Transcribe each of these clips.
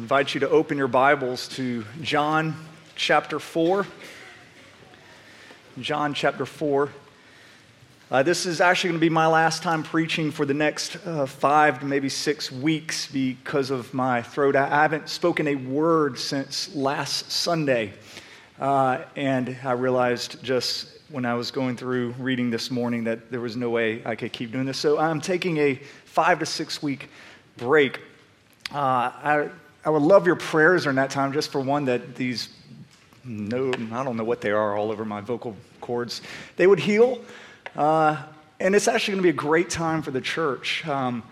invite you to open your Bibles to John chapter 4. John chapter 4. Uh, this is actually going to be my last time preaching for the next uh, five to maybe six weeks because of my throat. I haven't spoken a word since last Sunday. Uh, and I realized just when I was going through reading this morning that there was no way I could keep doing this. So I'm taking a five to six week break. Uh, I, I would love your prayers during that time, just for one, that these, no, I don't know what they are all over my vocal cords, they would heal. Uh, and it's actually going to be a great time for the church. Um,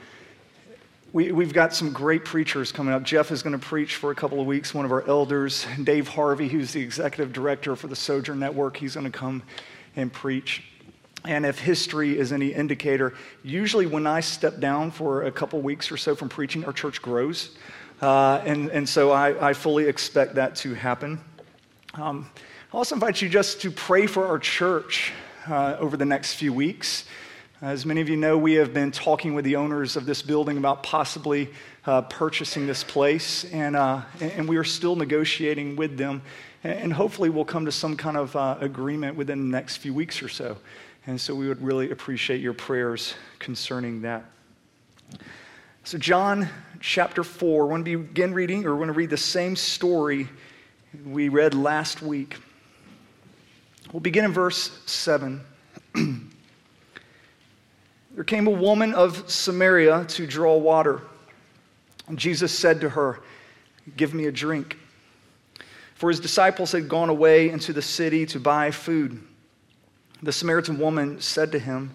we, we've got some great preachers coming up. Jeff is going to preach for a couple of weeks, one of our elders. Dave Harvey, who's the executive director for the Sojourn Network, he's going to come and preach. And if history is any indicator, usually when I step down for a couple weeks or so from preaching, our church grows. Uh, and, and so I, I, fully expect that to happen. Um, I also invite you just to pray for our church uh, over the next few weeks. As many of you know, we have been talking with the owners of this building about possibly uh, purchasing this place, and, uh, and we are still negotiating with them. And hopefully, we'll come to some kind of uh, agreement within the next few weeks or so. And so we would really appreciate your prayers concerning that. So, John chapter 4, we're going to begin reading, or we're going to read the same story we read last week. We'll begin in verse 7. there came a woman of Samaria to draw water. And Jesus said to her, Give me a drink. For his disciples had gone away into the city to buy food. The Samaritan woman said to him,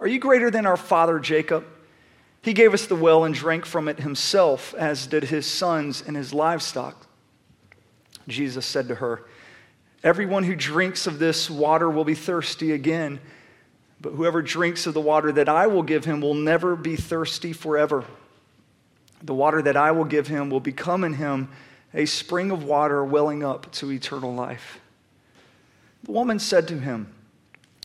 Are you greater than our father Jacob? He gave us the well and drank from it himself, as did his sons and his livestock. Jesus said to her, Everyone who drinks of this water will be thirsty again, but whoever drinks of the water that I will give him will never be thirsty forever. The water that I will give him will become in him a spring of water welling up to eternal life. The woman said to him,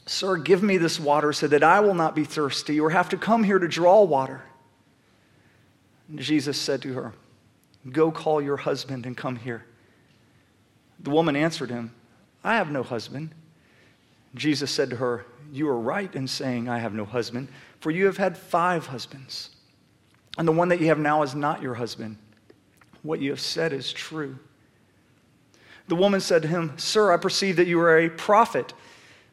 Sir, give me this water so that I will not be thirsty or have to come here to draw water. And Jesus said to her, Go call your husband and come here. The woman answered him, I have no husband. Jesus said to her, You are right in saying, I have no husband, for you have had five husbands, and the one that you have now is not your husband. What you have said is true. The woman said to him, Sir, I perceive that you are a prophet.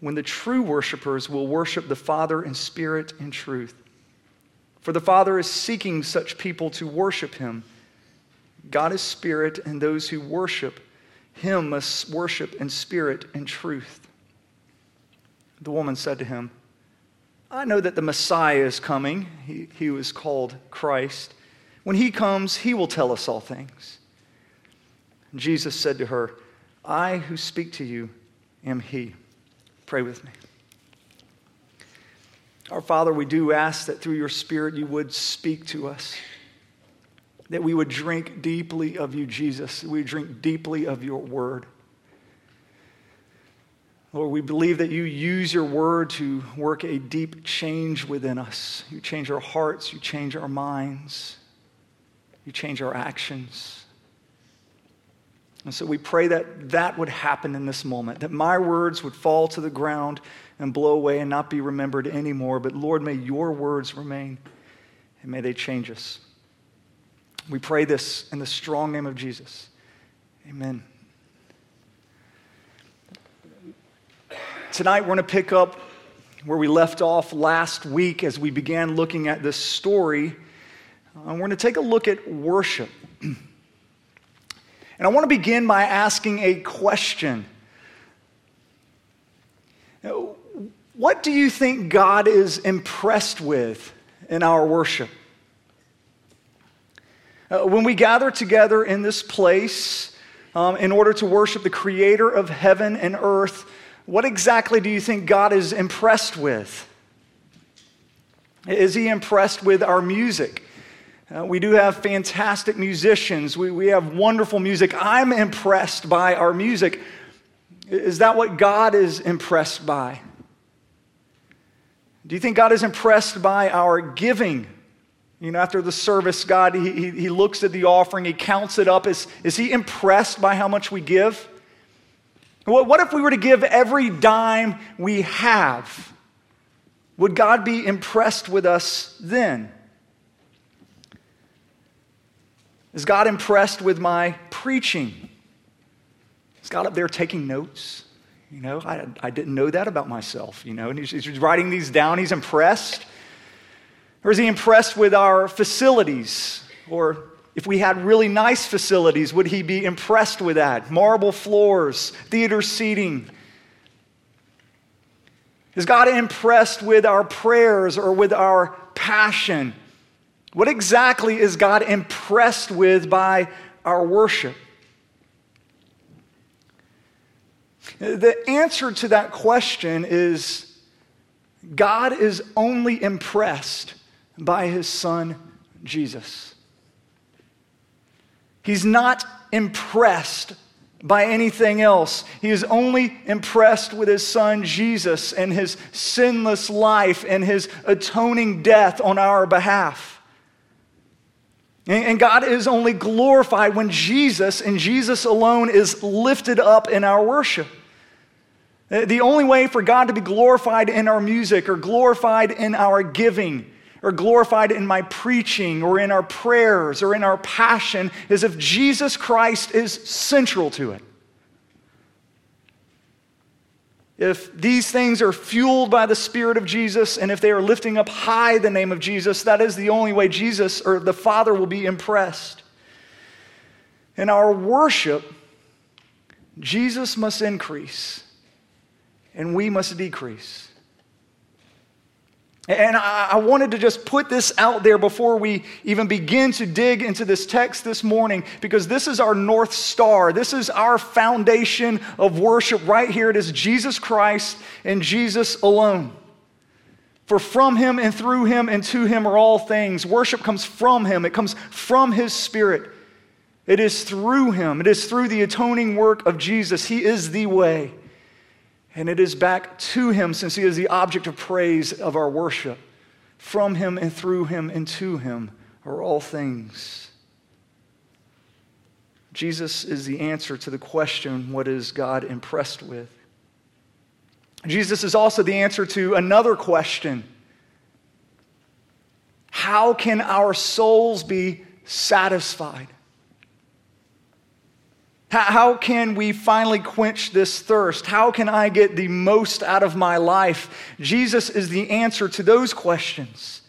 when the true worshipers will worship the Father in spirit and truth. For the Father is seeking such people to worship him. God is spirit, and those who worship him must worship in spirit and truth. The woman said to him, I know that the Messiah is coming. He, was called Christ. When he comes, he will tell us all things. Jesus said to her, I who speak to you am he. Pray with me. Our Father, we do ask that through your Spirit you would speak to us, that we would drink deeply of you, Jesus, we drink deeply of your word. Lord, we believe that you use your word to work a deep change within us. You change our hearts, you change our minds, you change our actions. And so we pray that that would happen in this moment, that my words would fall to the ground and blow away and not be remembered anymore. But Lord, may your words remain and may they change us. We pray this in the strong name of Jesus. Amen. Tonight, we're going to pick up where we left off last week as we began looking at this story. And we're going to take a look at worship. and I want to begin by asking a question. What do you think God is impressed with in our worship? Uh, when we gather together in this place um, in order to worship the creator of heaven and earth, what exactly do you think God is impressed with? Is he impressed with our music? Uh, we do have fantastic musicians. We, we have wonderful music. I'm impressed by our music. Is that what God is impressed by? Do you think God is impressed by our giving? You know, after the service, God, he, he, he looks at the offering, He counts it up. Is, is He impressed by how much we give? What, what if we were to give every dime we have? Would God be impressed with us then? Is God impressed with my preaching? Is God up there taking notes? You know, I, I didn't know that about myself, you know, and he's, he's writing these down. He's impressed. Or is he impressed with our facilities? Or if we had really nice facilities, would he be impressed with that? Marble floors, theater seating. Is God impressed with our prayers or with our passion? What exactly is God impressed with by our worship? The answer to that question is God is only impressed by his son, Jesus. He's not impressed by anything else. He is only impressed with his son Jesus and his sinless life and his atoning death on our behalf. And God is only glorified when Jesus and Jesus alone is lifted up in our worship. Uh, the only way for God to be glorified in our music or glorified in our giving or glorified in my preaching or in our prayers or in our passion is if Jesus Christ is central to it. If these things are fueled by the Spirit of Jesus and if they are lifting up high the name of Jesus, that is the only way Jesus or the Father will be impressed. In our worship, Jesus must increase and we must decrease. And I, wanted to just put this out there before we even begin to dig into this text this morning because this is our North Star. This is our foundation of worship right here. It is Jesus Christ and Jesus alone. For from him and through him and to him are all things. Worship comes from him, it comes from his spirit. It is through him, it is through the atoning work of Jesus. He is the way. And it is back to him since he is the object of praise of our worship. From him and through him and to him are all things. Jesus is the answer to the question what is God impressed with? Jesus is also the answer to another question How can our souls be satisfied? How can we finally quench this thirst? How can I get the most out of my life? Jesus is the answer to those questions.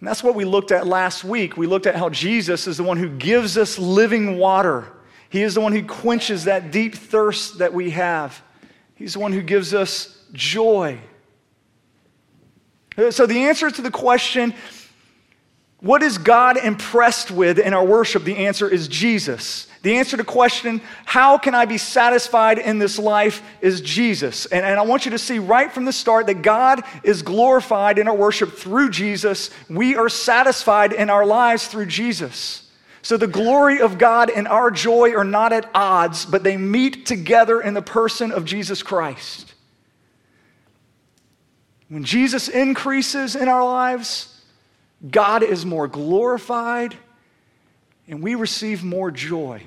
And that's what we looked at last week. We looked at how Jesus is the one who gives us living water. He is the one who quenches that deep thirst that we have. He's the one who gives us joy. So, the answer to the question what is God impressed with in our worship? The answer is Jesus. The answer to the question, how can I be satisfied in this life, is Jesus. And, and I want you to see right from the start that God is glorified in our worship through Jesus. We are satisfied in our lives through Jesus. So the glory of God and our joy are not at odds, but they meet together in the person of Jesus Christ. When Jesus increases in our lives, God is more glorified and we receive more joy.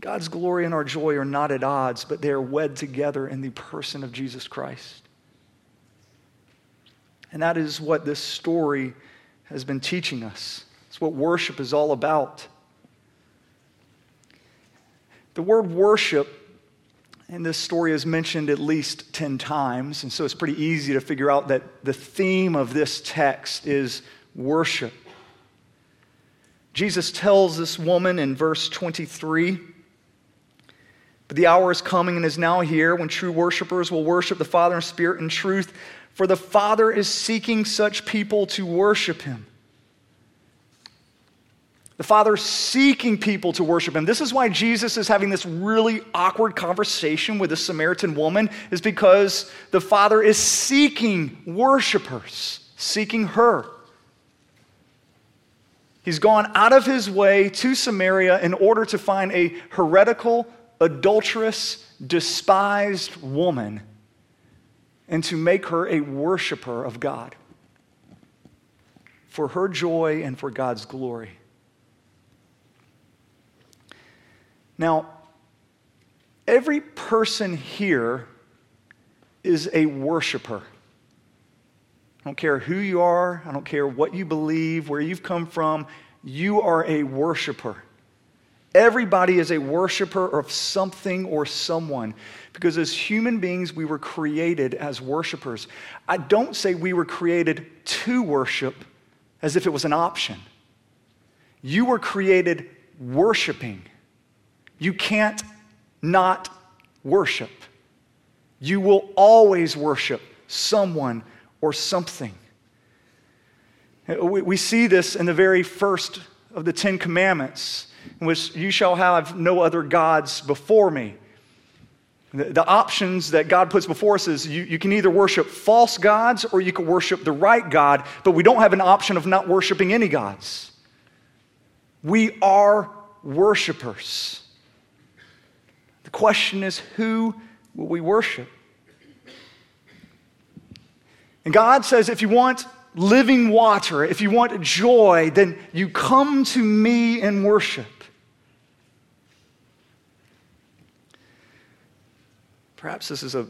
God's glory and our joy are not at odds, but they are wed together in the person of Jesus Christ. And that is what this story has been teaching us. It's what worship is all about. The word worship And this story is mentioned at least 10 times, and so it's pretty easy to figure out that the theme of this text is worship. Jesus tells this woman in verse 23 But the hour is coming and is now here when true worshipers will worship the Father in spirit and truth, for the Father is seeking such people to worship him. The Father seeking people to worship Him. This is why Jesus is having this really awkward conversation with a Samaritan woman, is because the Father is seeking worshipers, seeking her. He's gone out of his way to Samaria in order to find a heretical, adulterous, despised woman and to make her a worshiper of God for her joy and for God's glory. Now, every person here is a worshiper. I don't care who you are, I don't care what you believe, where you've come from, you are a worshiper. Everybody is a worshiper of something or someone because as human beings, we were created as worshipers. I don't say we were created to worship as if it was an option. You were created worshiping. You can't not worship. You will always worship someone or something. We see this in the very first of the Ten Commandments, in which you shall have no other gods before me. The, options that God puts before us is you, you can either worship false gods or you can worship the right God, but we don't have an option of not worshiping any gods. We are worshipers. The question is, who will we worship? And God says, if you want living water, if you want joy, then you come to me and worship. Perhaps this is a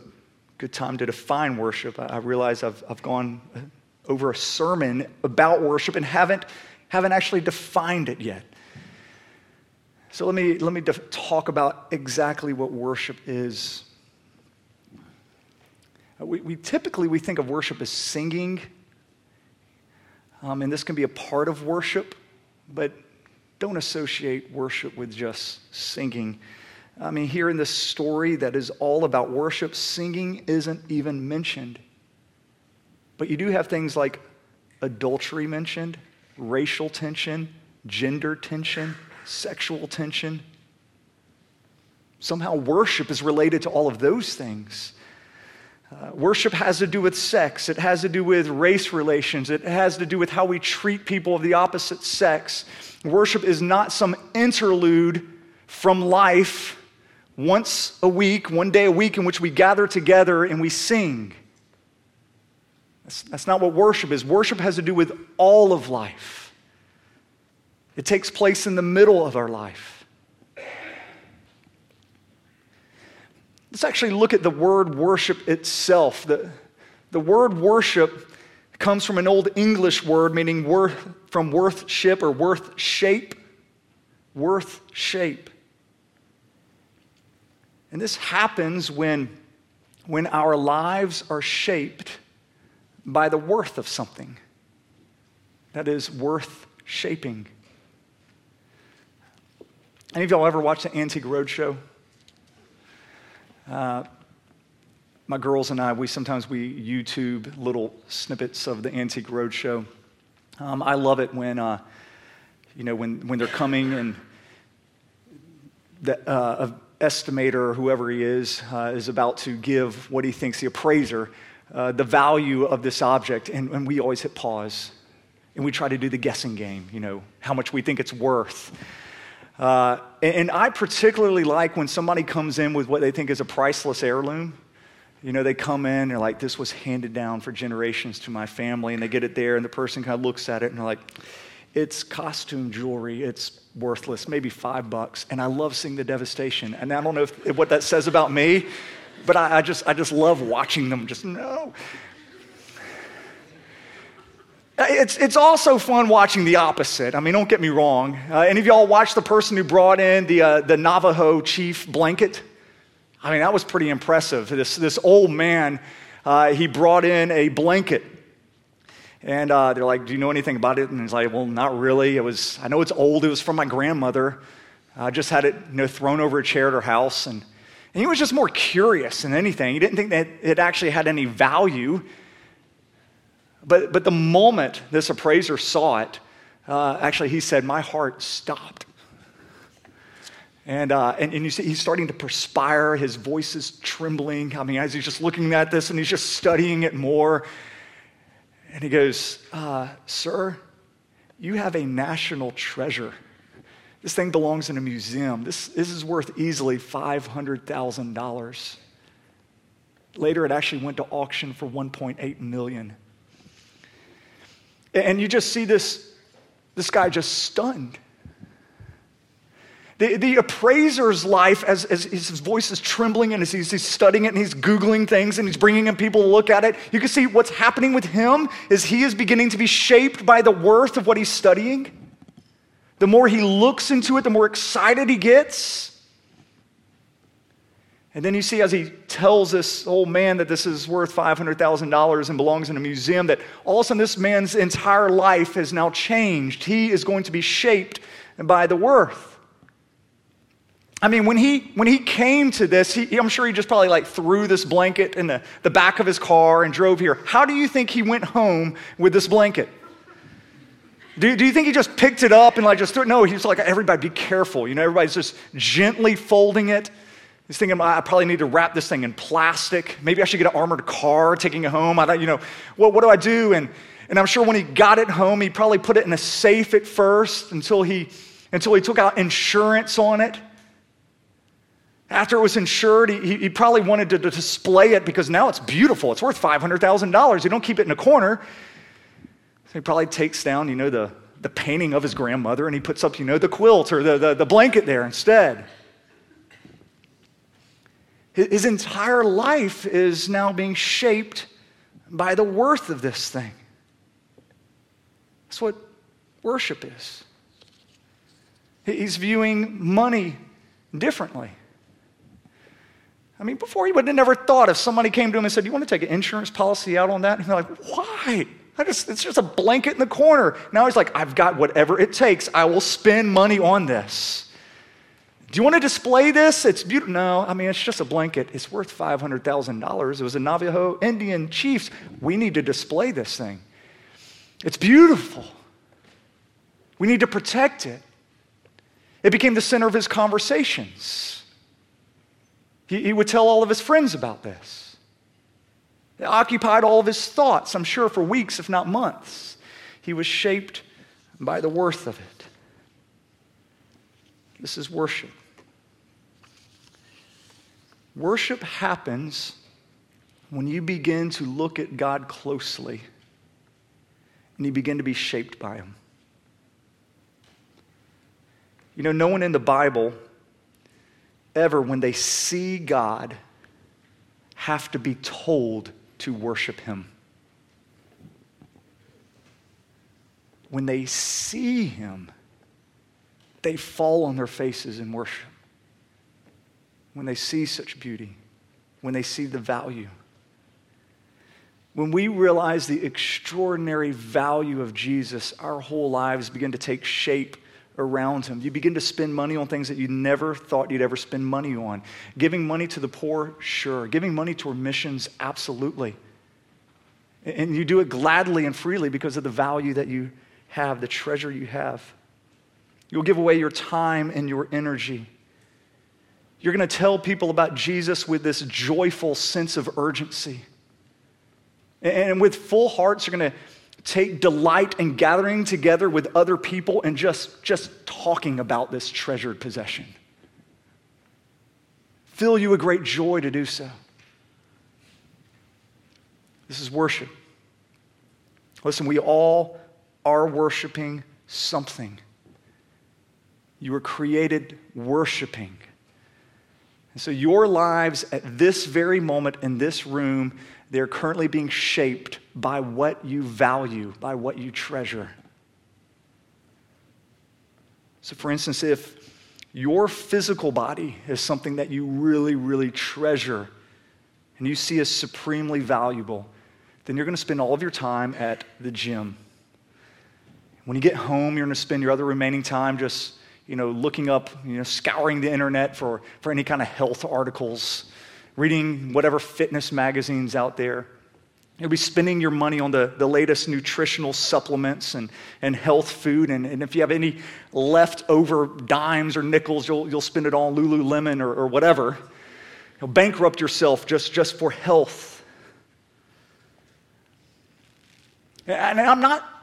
good time to define worship. I realize I've, I've gone over a sermon about worship and haven't, haven't actually defined it yet. So let me, let me def- talk about exactly what worship is. We, we typically we think of worship as singing, um, and this can be a part of worship, but don't associate worship with just singing. I mean, here in this story that is all about worship, singing isn't even mentioned. But you do have things like adultery mentioned, racial tension, gender tension sexual tension. Somehow, worship is related to all of those things. Uh, worship has to do with sex, it has to do with race relations, it has to do with how we treat people of the opposite sex. Worship is not some interlude from life once a week, one day a week, in which we gather together and we sing. That's, that's not what worship is. Worship has to do with all of life. It takes place in the middle of our life. Let's actually look at the word worship itself. The, the word worship comes from an old English word meaning worth, from worthship or worth shape. Worth shape. And this happens when, when our lives are shaped by the worth of something that is worth shaping. Any of y'all ever watched the Antique Roadshow? Uh, my girls and I, we sometimes we YouTube little snippets of the Antique Roadshow. Um, I love it when, uh, you know, when, when they're coming and the uh, estimator whoever he is uh, is about to give what he thinks the appraiser uh, the value of this object, and, and we always hit pause and we try to do the guessing game. You know, how much we think it's worth. Uh, and I particularly like when somebody comes in with what they think is a priceless heirloom. You know, they come in and they're like, this was handed down for generations to my family, and they get it there, and the person kind of looks at it and they're like, it's costume jewelry, it's worthless, maybe five bucks. And I love seeing the devastation. And I don't know if, what that says about me, but I, I, just, I just love watching them just, no. It's, it's also fun watching the opposite. I mean, don't get me wrong. Uh, any of y'all watch the person who brought in the, uh, the Navajo chief blanket? I mean, that was pretty impressive. This, this old man, uh, he brought in a blanket. And uh, they're like, Do you know anything about it? And he's like, Well, not really. It was, I know it's old. It was from my grandmother. I just had it you know, thrown over a chair at her house. And, and he was just more curious than anything. He didn't think that it actually had any value. But, but the moment this appraiser saw it, uh, actually, he said, My heart stopped. And, uh, and, and, you see, he's starting to perspire. His voice is trembling. I mean, as he's just looking at this and he's just studying it more. And he goes, uh, Sir, you have a national treasure. This thing belongs in a museum. This, this is worth easily $500,000. Later, it actually went to auction for 1.8 million. And you just see this, this guy just stunned. The, the appraiser's life, as, as his voice is trembling and as he's, he's studying it and he's Googling things and he's bringing in people to look at it, you can see what's happening with him is he is beginning to be shaped by the worth of what he's studying. The more he looks into it, the more excited he gets. And then you see as he tells this old man that this is worth $500,000 and belongs in a museum, that all of a sudden this man's entire life has now changed. He is going to be shaped by the worth. I mean, when he, when he came to this, he, I'm sure he just probably like threw this blanket in the, the back of his car and drove here. How do you think he went home with this blanket? Do, do you think he just picked it up and like just threw it? No, he's like, everybody be careful. You know, everybody's just gently folding it. He's thinking, I probably need to wrap this thing in plastic. Maybe I should get an armored car, taking it home. I don't, you know, what, what do I do? And, and I'm sure when he got it home, he probably put it in a safe at first until he, until he took out insurance on it. After it was insured, he, he probably wanted to, to display it because now it's beautiful. It's worth $500,000. You don't keep it in a corner. So he probably takes down, you know, the, the painting of his grandmother and he puts up, you know, the quilt or the, the, the blanket there instead. His entire life is now being shaped by the worth of this thing. That's what worship is. He's viewing money differently. I mean, before he would have never thought if somebody came to him and said, Do You want to take an insurance policy out on that? And he's like, Why? Just, it's just a blanket in the corner. Now he's like, I've got whatever it takes. I will spend money on this. Do you want to display this? It's beautiful. No, I mean, it's just a blanket. It's worth $500,000. It was a Navajo Indian chiefs. We need to display this thing. It's beautiful. We need to protect it. It became the center of his conversations. He, he would tell all of his friends about this. It occupied all of his thoughts, I'm sure, for weeks, if not months. He was shaped by the worth of it. This is worship. Worship happens when you begin to look at God closely and you begin to be shaped by Him. You know, no one in the Bible ever, when they see God, have to be told to worship Him. When they see Him, they fall on their faces in worship. When they see such beauty, when they see the value. When we realize the extraordinary value of Jesus, our whole lives begin to take shape around him. You begin to spend money on things that you never thought you'd ever spend money on. Giving money to the poor, sure. Giving money toward missions, absolutely. And you do it gladly and freely because of the value that you have, the treasure you have. You'll give away your time and your energy. You're going to tell people about Jesus with this joyful sense of urgency. And with full hearts, you're going to take delight in gathering together with other people and just, just talking about this treasured possession. Fill you a great joy to do so. This is worship. Listen, we all are worshiping something. You were created worshiping. And so your lives at this very moment in this room they're currently being shaped by what you value, by what you treasure. So, for instance, if your physical body is something that you really, really treasure and you see as supremely valuable, then you're going to spend all of your time at the gym. When you get home, you're going to spend your other remaining time just, you know, looking up, you know, scouring the internet for, for any kind of health articles, reading whatever fitness magazines out there. You'll be spending your money on the, the latest nutritional supplements and, and health food. And, and if you have any leftover dimes or nickels, you'll, you'll spend it all on Lululemon or, or whatever. You'll bankrupt yourself just, just for health. And I'm not,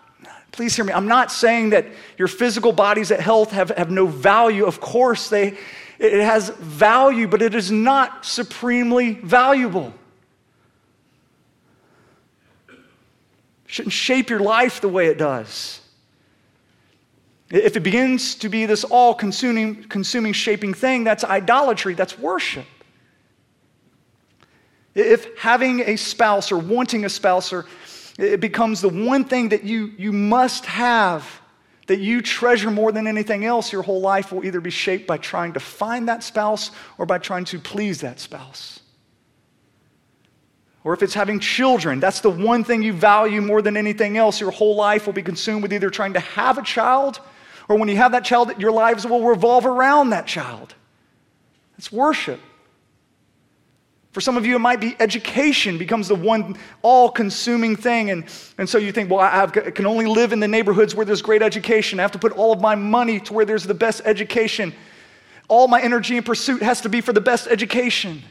please hear me, I'm not saying that your physical bodies at health have, have no value. Of course, they, it has value, but it is not supremely valuable. shouldn't shape your life the way it does. If it begins to be this all consuming, consuming, shaping thing, that's idolatry, that's worship. If having a spouse or wanting a spouse or it becomes the one thing that you, you must have, that you treasure more than anything else, your whole life will either be shaped by trying to find that spouse or by trying to please that spouse. Or if it's having children, that's the one thing you value more than anything else. Your whole life will be consumed with either trying to have a child or when you have that child, your lives will revolve around that child. It's worship. For some of you, it might be education becomes the one all consuming thing. And, and so you think, well, I, I can only live in the neighborhoods where there's great education. I have to put all of my money to where there's the best education. All my energy and pursuit has to be for the best education.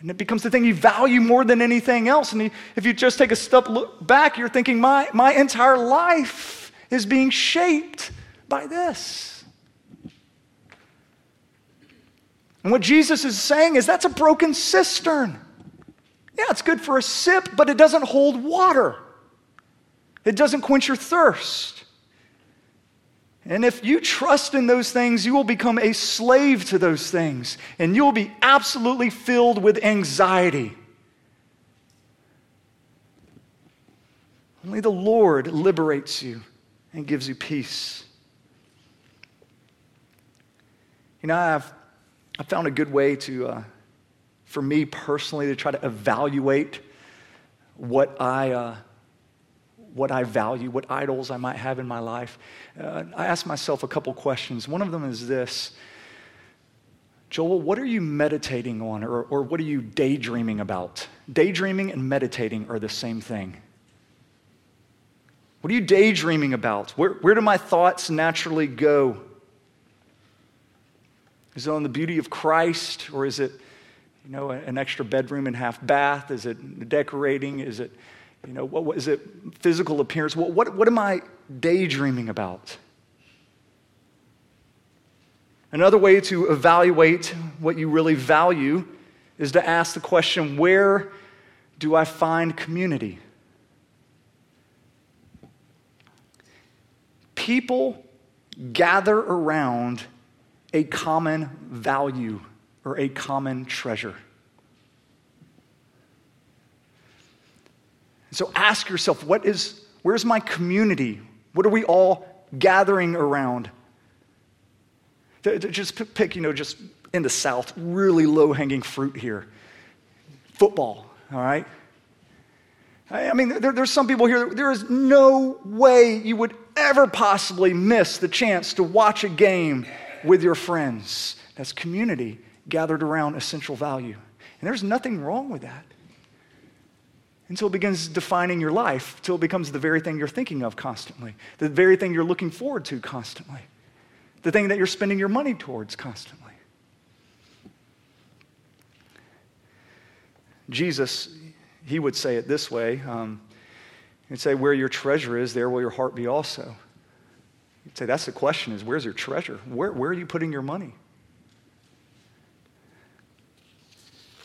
And it becomes the thing you value more than anything else. And if you just take a step back, you're thinking, my, my entire life is being shaped by this. And what Jesus is saying is that's a broken cistern. Yeah, it's good for a sip, but it doesn't hold water, it doesn't quench your thirst. And if you trust in those things, you will become a slave to those things, and you will be absolutely filled with anxiety. Only the Lord liberates you and gives you peace. You know, I've, I found a good way to, uh, for me personally, to try to evaluate what I. Uh, what I value, what idols I might have in my life, uh, I ask myself a couple questions. One of them is this Joel, what are you meditating on or, or what are you daydreaming about? Daydreaming and meditating are the same thing. What are you daydreaming about? Where, where do my thoughts naturally go? Is it on the beauty of Christ or is it, you know, an extra bedroom and half bath? Is it decorating? Is it you know, what, what is it? Physical appearance. What, what, what am I daydreaming about? Another way to evaluate what you really value is to ask the question where do I find community? People gather around a common value or a common treasure. So ask yourself, what is, where's my community? What are we all gathering around? Just pick, you know, just in the South, really low hanging fruit here. Football, all right? I mean, there, there's some people here, there is no way you would ever possibly miss the chance to watch a game with your friends. That's community gathered around essential value. And there's nothing wrong with that until it begins defining your life, until it becomes the very thing you're thinking of constantly, the very thing you're looking forward to constantly, the thing that you're spending your money towards constantly. Jesus, he would say it this way um, He'd say, Where your treasure is, there will your heart be also. He'd say, That's the question is, where's your treasure? Where, where are you putting your money?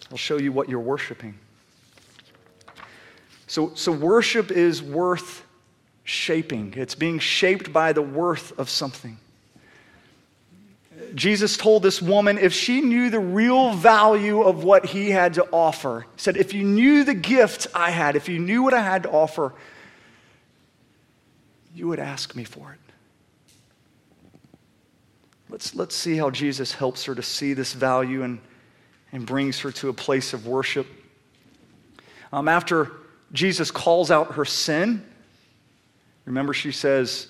I'll show you what you're worshiping. So, so worship is worth shaping, it's being shaped by the worth of something. Jesus told this woman if she knew the real value of what he had to offer, he said, if you knew the gift I had, if you knew what I had to offer, you would ask me for it. Let's, let's see how Jesus helps her to see this value and, and brings her to a place of worship. Um, after Jesus calls out her sin, remember she says,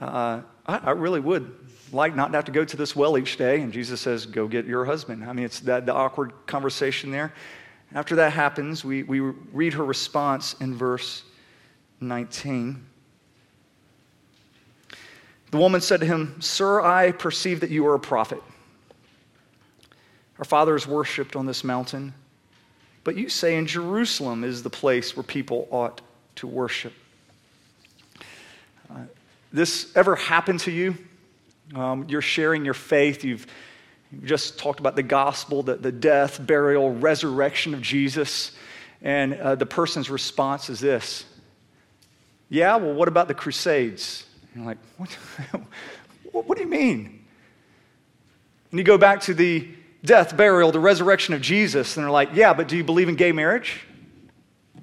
uh, I, I, really would like not to have to go to this well each day. And Jesus says, Go get your husband. I mean, it's that the awkward conversation there. After that happens, we, we read her response in verse 19. The woman said to him, Sir, I perceive that you are a prophet. Our fathers worshipped on this mountain, but you say in Jerusalem is the place where people ought to worship. Uh, this ever happened to you? Um, you're sharing your faith. You've, you've, just talked about the gospel, the, the death, burial, resurrection of Jesus. And uh, the person's response is this Yeah, well, what about the Crusades? You're like, what, what do you mean? And you go back to the death, burial, the resurrection of Jesus, and they're like, Yeah, but do you believe in gay marriage?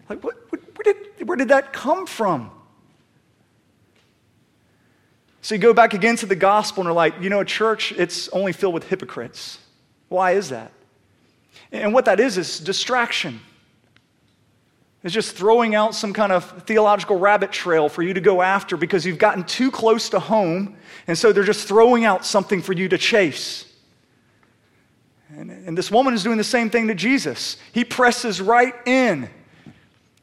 Like, what, what, where, did, where did that come from? So you go back again to the gospel and they're like, you know, a church, it's only filled with hypocrites. Why is that? And what that is, is distraction. It's just throwing out some kind of theological rabbit trail for you to go after because you've gotten too close to home, and so they're just throwing out something for you to chase. And, and this woman is doing the same thing to Jesus. He presses right in.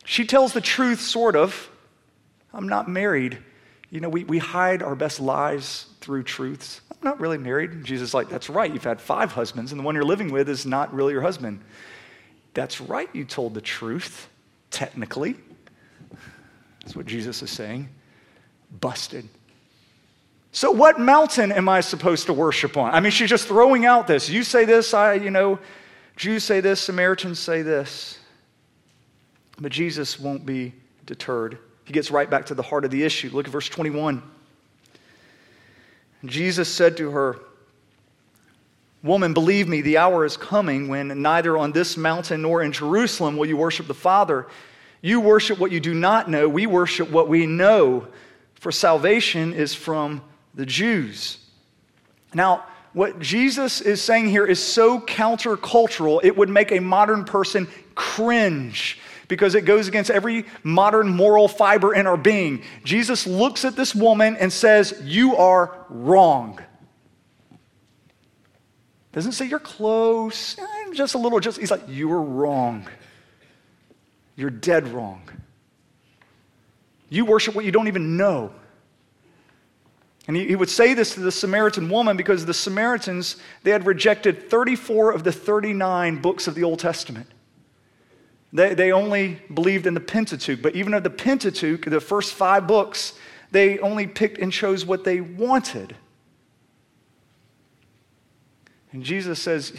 She tells the truth, sort of. I'm not married you know, we, we hide our best lies through truths. I'm not really married. Jesus is like, that's right. You've had five husbands, and the one you're living with is not really your husband. That's right. You told the truth, technically. That's what Jesus is saying. Busted. So, what mountain am I supposed to worship on? I mean, she's just throwing out this. You say this, I, you know, Jews say this, Samaritans say this. But Jesus won't be deterred. He gets right back to the heart of the issue. Look at verse 21. Jesus said to her, Woman, believe me, the hour is coming when neither on this mountain nor in Jerusalem will you worship the Father. You worship what you do not know. We worship what we know, for salvation is from the Jews. Now, what Jesus is saying here is so countercultural, it would make a modern person cringe because it goes against every modern moral fiber in our being. Jesus looks at this woman and says, You are wrong. Doesn't say you're close, just a little, just, he's like, You are wrong. You're dead wrong. You worship what you don't even know. And he, he, would say this to the Samaritan woman because the Samaritans, they had rejected 34 of the 39 books of the Old Testament. They, they only believed in the Pentateuch, but even of the Pentateuch, the first five books, they only picked and chose what they wanted. And Jesus says,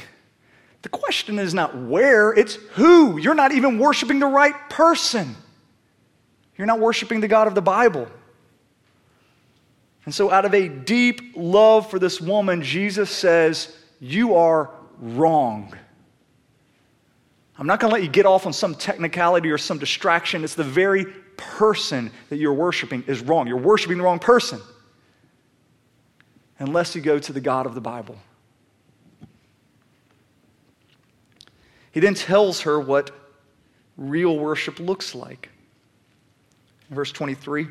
the question is not where, it's who. You're not even worshiping the right person. You're not worshiping the God of the Bible. And so, out of a deep love for this woman, Jesus says, You are wrong. I'm not going to let you get off on some technicality or some distraction. It's the very person that you're worshiping is wrong. You're worshiping the wrong person unless you go to the God of the Bible. He then tells her what real worship looks like. Verse 23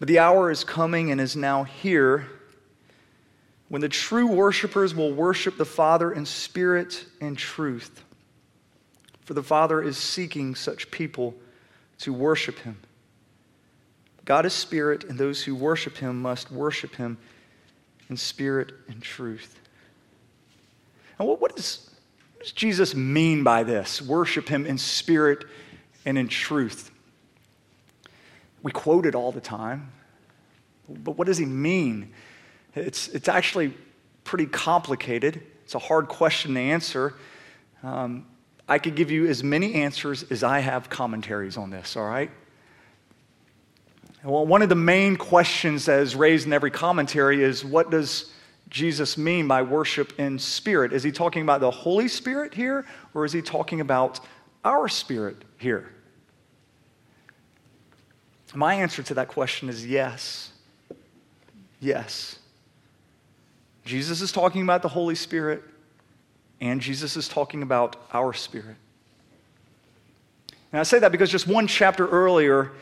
But the hour is coming and is now here when the true worshipers will worship the Father in spirit and truth. For the Father is seeking such people to worship him. God is spirit, and those who worship him must worship him in spirit and truth. And what, what, is, what does Jesus mean by this? Worship him in spirit and in truth. We quote it all the time, but what does he mean? It's, it's actually pretty complicated. It's a hard question to answer. Um, I could give you as many answers as I have commentaries on this, all right? Well, one of the main questions that is raised in every commentary is what does Jesus mean by worship in spirit? Is he talking about the Holy Spirit here, or is he talking about our spirit here? My answer to that question is yes. Yes. Jesus is talking about the Holy Spirit, and Jesus is talking about our spirit. And I say that because just one chapter earlier,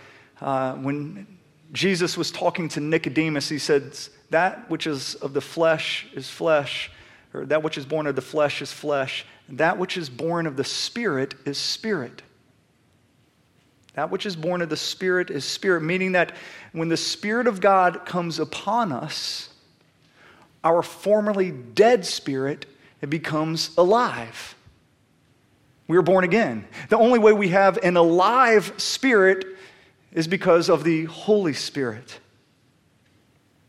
uh, when Jesus was talking to Nicodemus, he said, That which is of the flesh is flesh, or that which is born of the flesh is flesh, and that which is born of the spirit is spirit. That which is born of the spirit is spirit, meaning that when the Spirit of God comes upon us, our formerly dead spirit it becomes alive. We are born again. The only way we have an alive spirit is because of the Holy Spirit.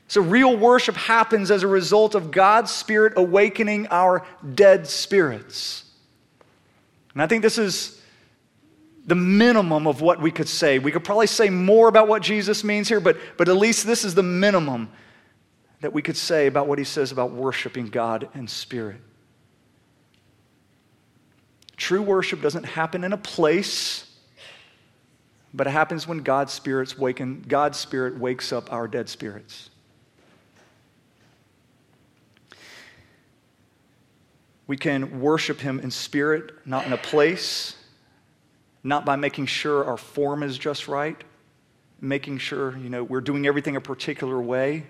So, real worship happens as a result of God's Spirit awakening our dead spirits. And I think this is the minimum of what we could say. We could probably say more about what Jesus means here, but, but at least this is the minimum that we could say about what he says about worshiping God in spirit. True worship doesn't happen in a place, but it happens when God's spirits waken, God's spirit wakes up our dead spirits. We can worship him in spirit, not in a place, not by making sure our form is just right, making sure, you know, we're doing everything a particular way.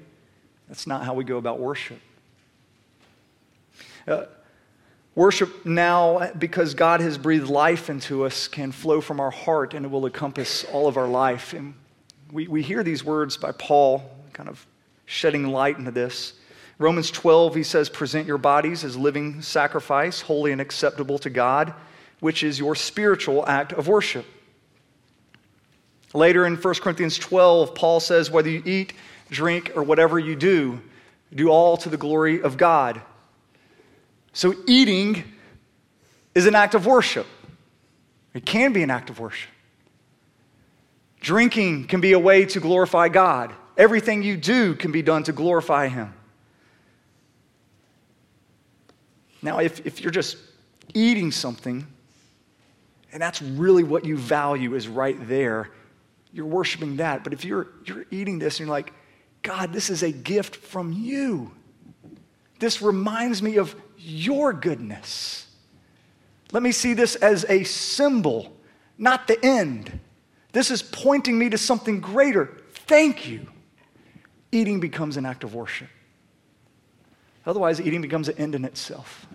That's not how we go about worship. Uh, Worship now, because God has breathed life into us, can flow from our heart and it will encompass all of our life. And we, we hear these words by Paul, kind of shedding light into this. Romans 12, he says, Present your bodies as living sacrifice, holy and acceptable to God, which is your spiritual act of worship. Later in 1 Corinthians 12, Paul says, Whether you eat, drink, or whatever you do, do all to the glory of God. So, eating is an act of worship. It can be an act of worship. Drinking can be a way to glorify God. Everything you do can be done to glorify Him. Now, if, if you're just eating something, and that's really what you value is right there, you're worshiping that. But if you're, you're eating this and you're like, God, this is a gift from you. This reminds me of your goodness. Let me see this as a symbol, not the end. This is pointing me to something greater. Thank you. Eating becomes an act of worship. Otherwise, eating becomes an end in itself.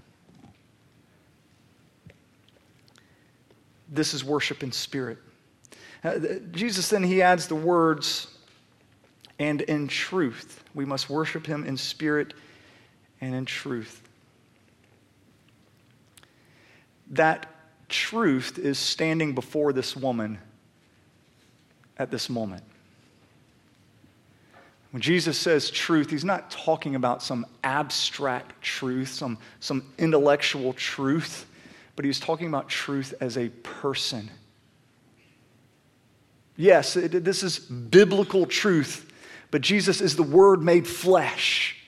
This is worship in spirit. Uh, Jesus then he adds the words, and in truth. We must worship him in spirit and in truth. That truth is standing before this woman at this moment. When Jesus says truth, he's not talking about some abstract truth, some, some intellectual truth, but he's talking about truth as a person. Yes, it, this is biblical truth, but Jesus is the Word made flesh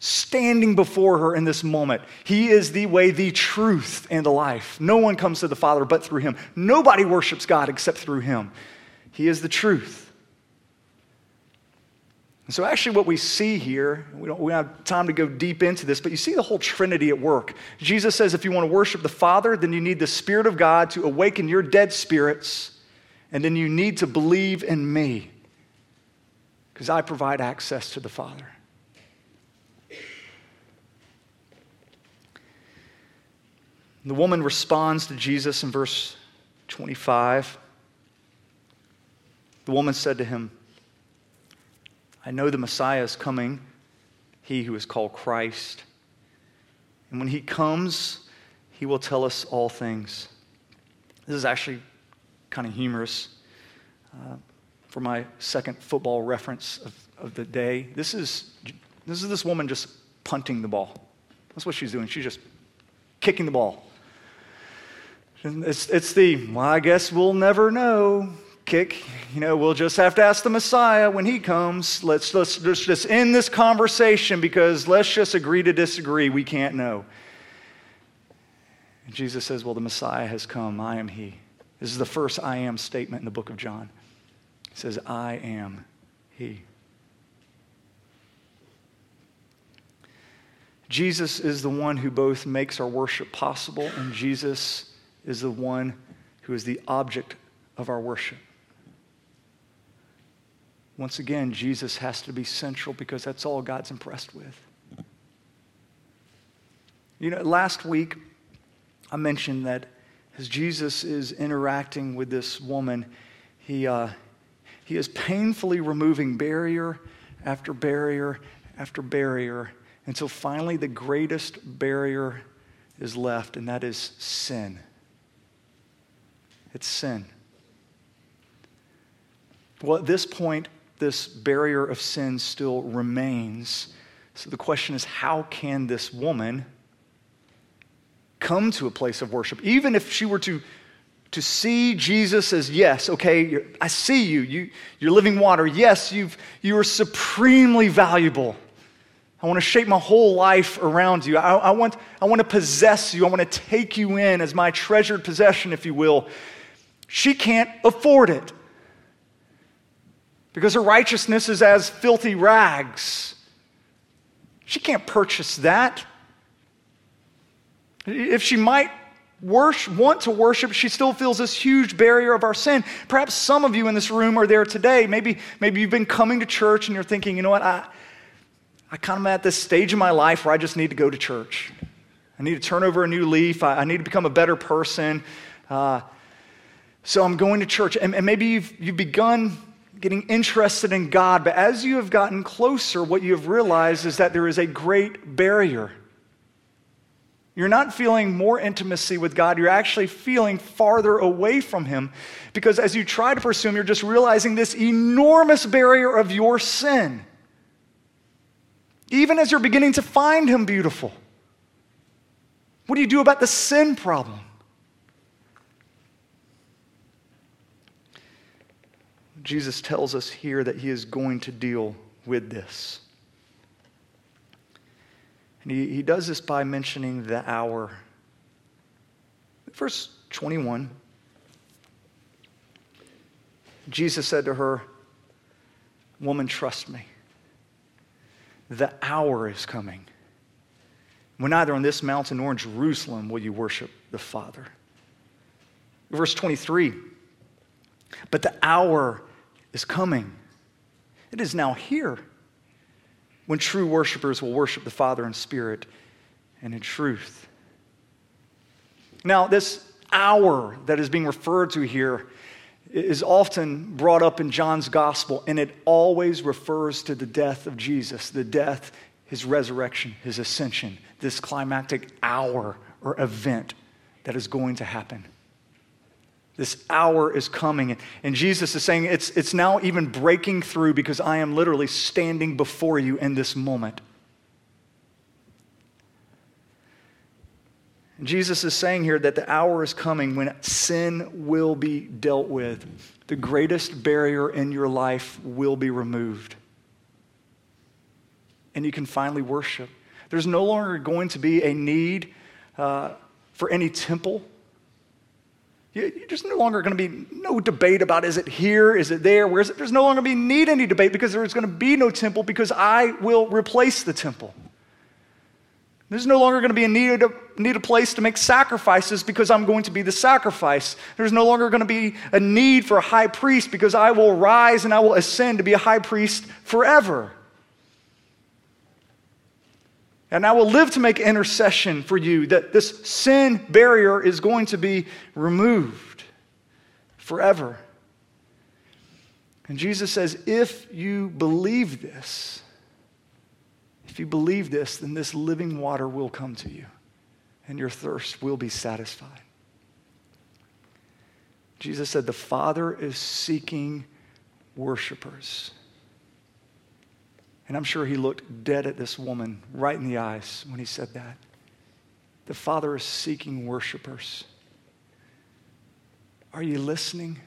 standing before her in this moment. He is the way, the truth, and the life. No one comes to the Father but through him. Nobody worships God except through him. He is the truth. And so, actually, what we see here, we don't, we don't have time to go deep into this, but you see the whole Trinity at work. Jesus says if you want to worship the Father, then you need the Spirit of God to awaken your dead spirits, and then you need to believe in me, because I provide access to the Father. The woman responds to Jesus in verse 25. The woman said to him, I know the Messiah is coming, he who is called Christ. And when he comes, he will tell us all things. This is actually kind of humorous uh, for my second football reference of, of the day. This is, this is this woman just punting the ball. That's what she's doing. She's just kicking the ball. It's, it's the, well, I guess we'll never know kick. You know, we'll just have to ask the Messiah when he comes. Let's, let's, let's just end this conversation because let's just agree to disagree. We can't know. And Jesus says, Well, the Messiah has come. I am he. This is the first I am statement in the book of John. He says, I am he. Jesus is the one who both makes our worship possible, and Jesus is the one who is the object of our worship. Once again, Jesus has to be central because that's all God's impressed with. You know, last week I mentioned that as Jesus is interacting with this woman, he, uh, he is painfully removing barrier after barrier after barrier until finally the greatest barrier is left, and that is sin. It's sin. Well, at this point, this barrier of sin still remains. So the question is how can this woman come to a place of worship? Even if she were to, to see Jesus as, yes, okay, I see you. you you're living water. Yes, you've, you are supremely valuable. I want to shape my whole life around you. I, I, want, I want to possess you. I want to take you in as my treasured possession, if you will. She can't afford it because her righteousness is as filthy rags. She can't purchase that. If she might worship, want to worship, she still feels this huge barrier of our sin. Perhaps some of you in this room are there today. Maybe, maybe you've been coming to church and you're thinking, you know what, I, I kind of am at this stage in my life where I just need to go to church. I need to turn over a new leaf. I, I need to become a better person. Uh, so I'm going to church. And, and maybe you've, you've begun getting interested in God, but as you have gotten closer, what you have realized is that there is a great barrier. You're not feeling more intimacy with God, you're actually feeling farther away from Him because as you try to pursue Him, you're just realizing this enormous barrier of your sin even as you're beginning to find Him beautiful? What do you do about the sin problem? Jesus tells us here that He is going to deal with this. And he, he does this by mentioning the hour. Verse 21 Jesus said to her, Woman, trust me the hour is coming when neither on this mountain nor in Jerusalem will you worship the Father. Verse 23 But the hour is coming. It is now here when true worshipers will worship the Father in spirit and in truth. Now, this hour that is being referred to here is often brought up in John's gospel, and it always refers to the death of Jesus, the death, his resurrection, his ascension, this climactic hour or event that is going to happen. This hour is coming. And Jesus is saying, it's, it's now even breaking through because I am literally standing before you in this moment. Jesus is saying here that the hour is coming when sin will be dealt with. The greatest barrier in your life will be removed. And you can finally worship. There's no longer going to be a need uh, for any temple. There's no longer going to be no debate about is it here, is it there, where is it? There's no longer going to be need any debate because there's going to be no temple because I will replace the temple. There's no longer going to be a need, a need a place to make sacrifices because I'm going to be the sacrifice. There's no longer going to be a need for a high priest because I will rise and I will ascend to be a high priest forever. And I will live to make intercession for you that this sin barrier is going to be removed forever. And Jesus says, if you believe this, if you believe this, then this living water will come to you and your thirst will be satisfied. Jesus said, The Father is seeking worshipers. And I'm sure he looked dead at this woman right in the eyes when he said that. The Father is seeking worshipers. Are you listening?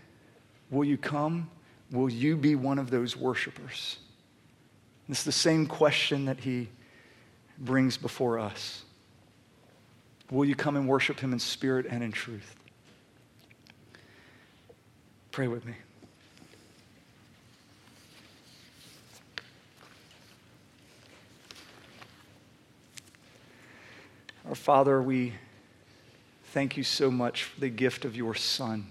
Will you come? Will you be one of those worshipers? It's the same question that he brings before us. Will you come and worship him in spirit and in truth? Pray with me. Our Father, we thank you so much for the gift of your Son.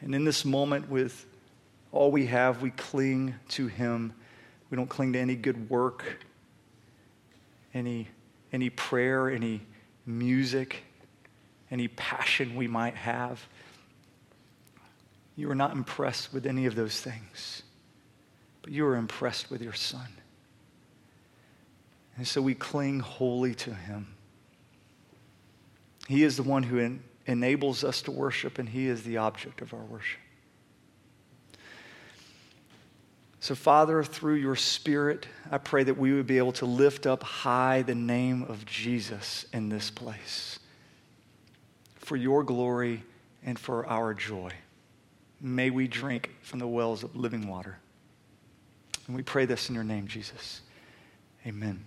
And in this moment, with all we have, we cling to Him. We don't cling to any good work, any, any prayer, any music, any passion we might have. You are not impressed with any of those things, but you are impressed with your Son. And so we cling wholly to Him. He is the one who en- enables us to worship, and He is the object of our worship. So, Father, through your Spirit, I pray that we would be able to lift up high the name of Jesus in this place for your glory and for our joy. May we drink from the wells of living water. And we pray this in your name, Jesus. Amen.